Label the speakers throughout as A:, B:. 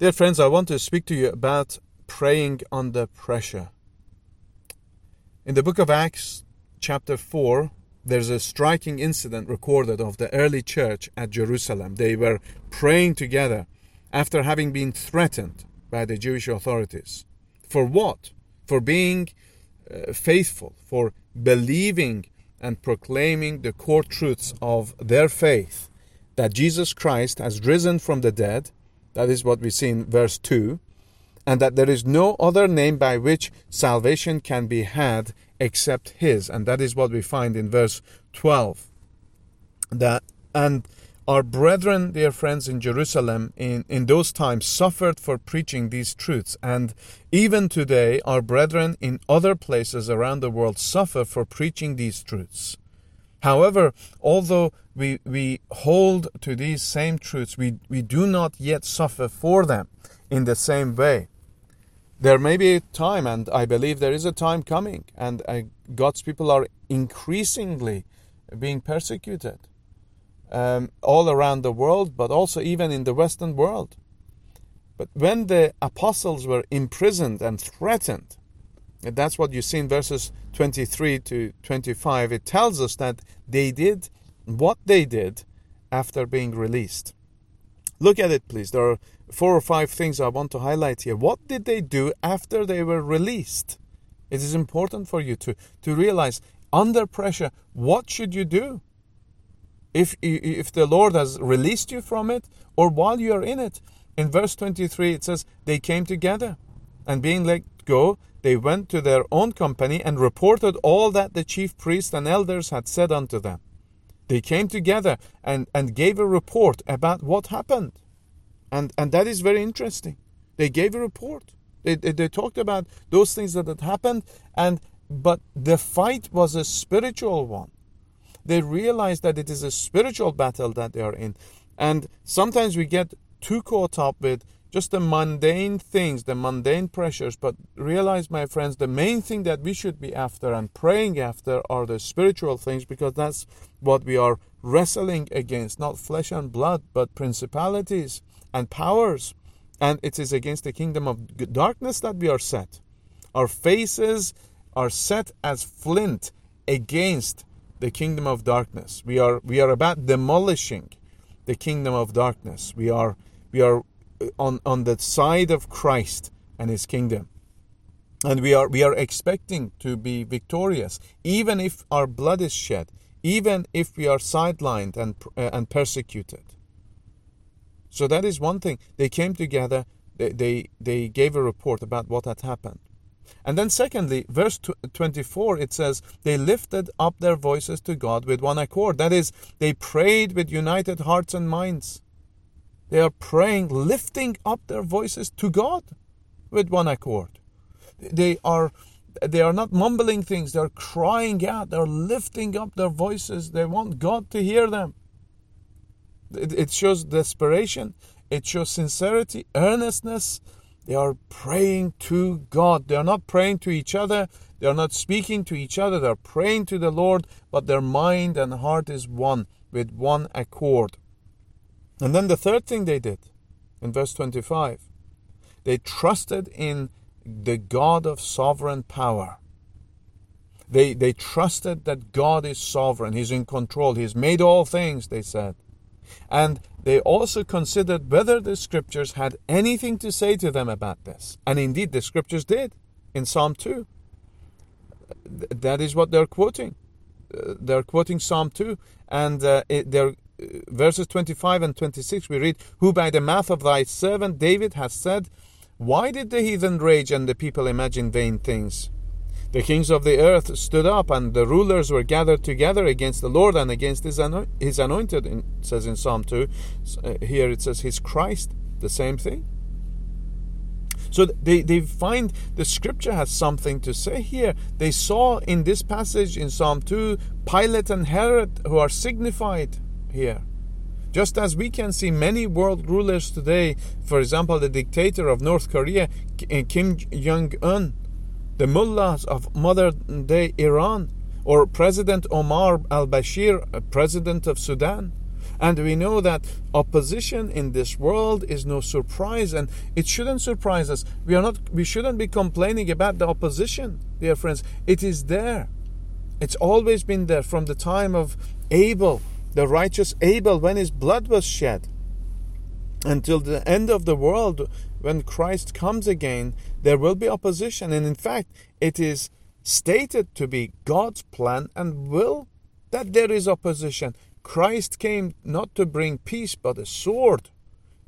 A: Dear friends, I want to speak to you about praying under pressure. In the book of Acts, chapter 4, there's a striking incident recorded of the early church at Jerusalem. They were praying together after having been threatened by the Jewish authorities. For what? For being uh, faithful, for believing and proclaiming the core truths of their faith that Jesus Christ has risen from the dead. That is what we see in verse 2. And that there is no other name by which salvation can be had except His. And that is what we find in verse 12. That, and our brethren, dear friends, in Jerusalem in, in those times suffered for preaching these truths. And even today, our brethren in other places around the world suffer for preaching these truths. However, although we, we hold to these same truths, we, we do not yet suffer for them in the same way. There may be a time, and I believe there is a time coming, and uh, God's people are increasingly being persecuted um, all around the world, but also even in the Western world. But when the apostles were imprisoned and threatened, and that's what you see in verses 23 to 25. It tells us that they did what they did after being released. Look at it, please. There are four or five things I want to highlight here. What did they do after they were released? It is important for you to, to realize under pressure, what should you do? If, if the Lord has released you from it, or while you are in it. In verse 23, it says, They came together, and being let go, they went to their own company and reported all that the chief priests and elders had said unto them. They came together and, and gave a report about what happened. And, and that is very interesting. They gave a report. They, they, they talked about those things that had happened, and but the fight was a spiritual one. They realized that it is a spiritual battle that they are in. And sometimes we get too caught up with just the mundane things, the mundane pressures. But realize, my friends, the main thing that we should be after and praying after are the spiritual things because that's what we are wrestling against, not flesh and blood, but principalities and powers. And it is against the kingdom of darkness that we are set. Our faces are set as flint against the kingdom of darkness. We are we are about demolishing the kingdom of darkness. We are we are on, on the side of Christ and his kingdom. And we are we are expecting to be victorious, even if our blood is shed, even if we are sidelined and uh, and persecuted. So that is one thing. They came together. They, they they gave a report about what had happened. And then, secondly, verse 24, it says, They lifted up their voices to God with one accord. That is, they prayed with united hearts and minds. They are praying, lifting up their voices to God with one accord. They are they are not mumbling things, they're crying out, they're lifting up their voices. They want God to hear them. It, it shows desperation, it shows sincerity, earnestness. They are praying to God. They are not praying to each other. They are not speaking to each other. They are praying to the Lord, but their mind and heart is one with one accord. And then the third thing they did in verse 25 they trusted in the God of sovereign power. They, they trusted that God is sovereign, He's in control, He's made all things, they said. And they also considered whether the scriptures had anything to say to them about this. And indeed, the scriptures did in Psalm 2. That is what they're quoting. Uh, they're quoting Psalm 2, and uh, it, they're verses 25 and 26, we read, Who by the mouth of thy servant David has said, Why did the heathen rage and the people imagine vain things? The kings of the earth stood up, and the rulers were gathered together against the Lord and against his, his anointed. Says in Psalm 2. Uh, here it says, His Christ, the same thing. So they, they find the scripture has something to say here. They saw in this passage in Psalm 2 Pilate and Herod who are signified here. Just as we can see many world rulers today, for example, the dictator of North Korea, eh, Kim Jong un, the mullahs of modern day Iran, or President Omar al Bashir, president of Sudan, And we know that opposition in this world is no surprise, and it shouldn't surprise us. We are not we shouldn't be complaining about the opposition, dear friends. It is there. It's always been there from the time of Abel, the righteous Abel, when his blood was shed. Until the end of the world, when Christ comes again, there will be opposition. And in fact, it is stated to be God's plan and will that there is opposition. Christ came not to bring peace, but a sword.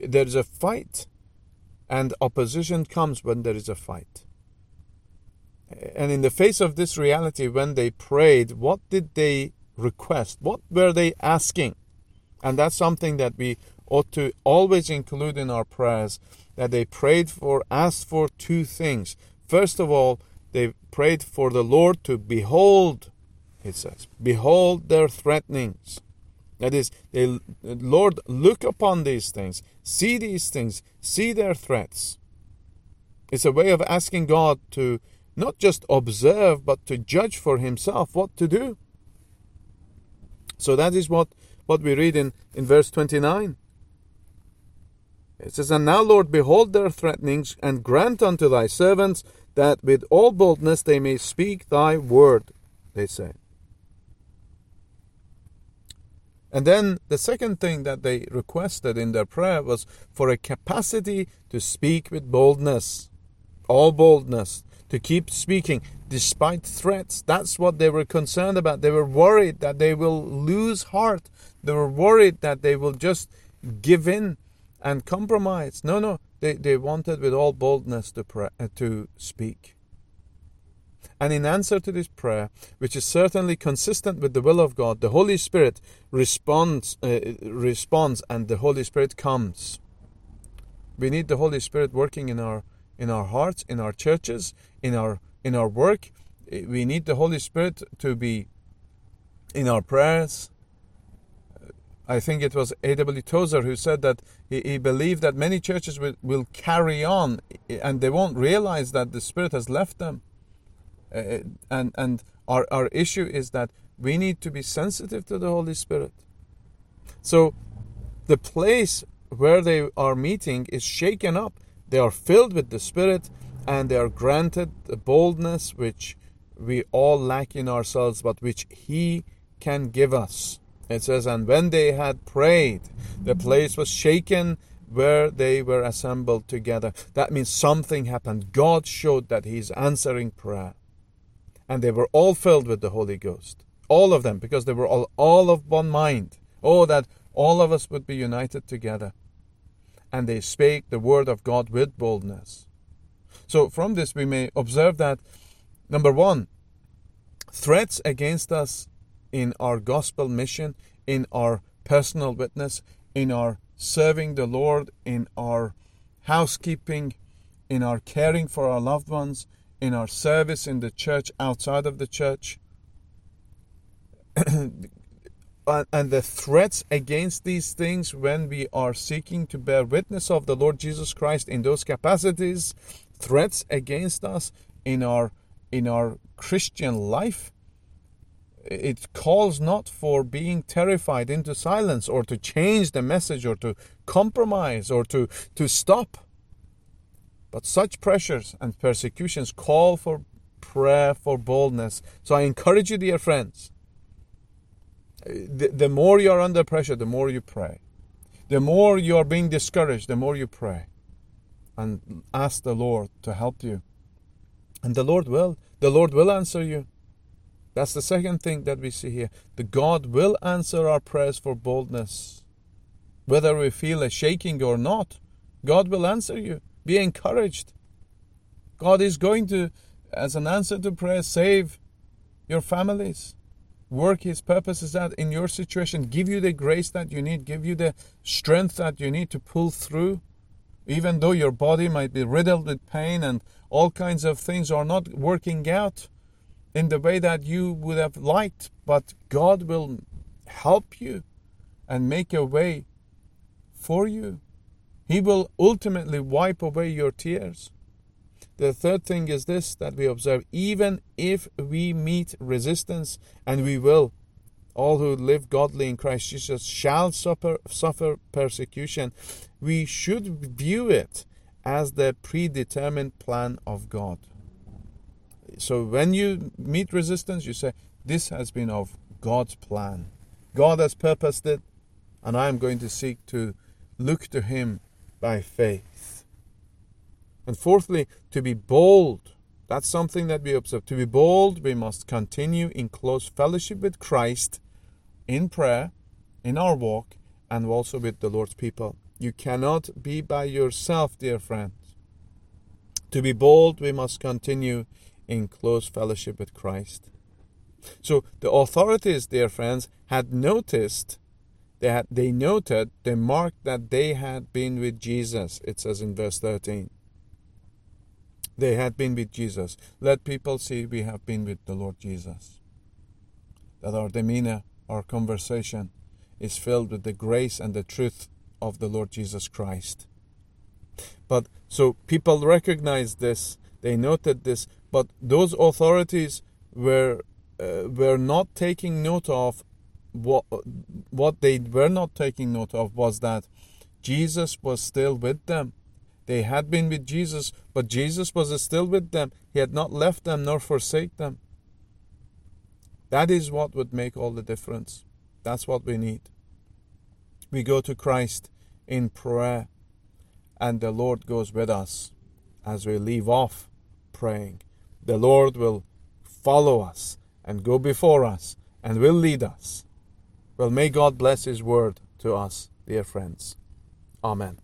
A: There is a fight, and opposition comes when there is a fight. And in the face of this reality, when they prayed, what did they request? What were they asking? And that's something that we ought to always include in our prayers that they prayed for, asked for two things. First of all, they prayed for the Lord to behold, it says, behold their threatenings. That is, they, Lord, look upon these things, see these things, see their threats. It's a way of asking God to not just observe, but to judge for himself what to do. So that is what, what we read in, in verse 29. It says, And now, Lord, behold their threatenings, and grant unto thy servants that with all boldness they may speak thy word, they say. And then the second thing that they requested in their prayer was for a capacity to speak with boldness, all boldness, to keep speaking despite threats. That's what they were concerned about. They were worried that they will lose heart. They were worried that they will just give in and compromise. No, no, they, they wanted with all boldness to, pray, uh, to speak. And in answer to this prayer, which is certainly consistent with the will of God, the Holy Spirit responds, uh, responds and the Holy Spirit comes. We need the Holy Spirit working in our in our hearts, in our churches, in our in our work. Eh, we need the Holy Spirit to be in our prayers. I think it was A.W. Tozer who said that he, he believed that many churches will, will carry on eh, and they won't realize that the Spirit has left them. Uh, and and our, our issue is that we need to be sensitive to the Holy Spirit. So the place where they are meeting is shaken up they are filled with the Spirit and they are granted the boldness which we all lack in ourselves, but which He can give us. It says, And when they had prayed, the place was shaken where they were assembled together. That means something happened. God showed that He's answering prayer. And they were all filled with the Holy Ghost. All of them, because they were all, all of one mind. Oh, that all of us would be united together and they spake the word of God with boldness. So, from this, we may observe that number one, threats against us in our gospel mission, in our personal witness, in our serving the Lord, in our housekeeping, in our caring for our loved ones, in our service in the church, outside of the church. and the threats against these things when we are seeking to bear witness of the Lord Jesus Christ in those capacities, threats against us in our in our Christian life. It calls not for being terrified into silence or to change the message or to compromise or to, to stop. But such pressures and persecutions call for prayer for boldness. So I encourage you, dear friends, the, the more you are under pressure, the more you pray. The more you are being discouraged, the more you pray. And ask the Lord to help you. And the Lord will. The Lord will answer you. That's the second thing that we see here. The God will answer our prayers for boldness. Whether we feel a shaking or not, God will answer you. Be encouraged. God is going to, as an answer to prayer, save your families work His purposes out in your situation, give you the grace that you need, give you the strength that you need to pull through. Even though your body might be riddled with pain and all kinds of things are not working out in the way that you would have liked, but God will help you and make a way for you. He will ultimately wipe away your tears. The third thing is this that we observe even if we meet resistance, and we will, all who live godly in Christ Jesus shall suffer, suffer persecution, we should view it as the predetermined plan of God. So when you meet resistance, you say, This has been of God's plan. God has purposed it, and I am going to seek to look to Him by faith. And fourthly, to be bold. That's something that we observe. To be bold, we must continue in close fellowship with Christ in prayer, in our walk, and also with the Lord's people. You cannot be by yourself, dear friends. To be bold, we must continue in close fellowship with Christ. So the authorities, dear friends, had noticed, had, they noted, they marked that they had been with Jesus, it says in verse 13. They had been with Jesus. Let people see we have been with the Lord Jesus. That our demeanor, our conversation is filled with the grace and the truth of the Lord Jesus Christ. But so people recognized this, they noted this, but those authorities were uh, were not taking note of what what they were not taking note of was that Jesus was still with them. They had been with Jesus, but Jesus was still with them. He had not left them nor forsake them. That is what would make all the difference. That's what we need. We go to Christ in prayer, and the Lord goes with us as we leave off praying. The Lord will follow us and go before us and will lead us. Well, may God bless His word to us, dear friends. Amen.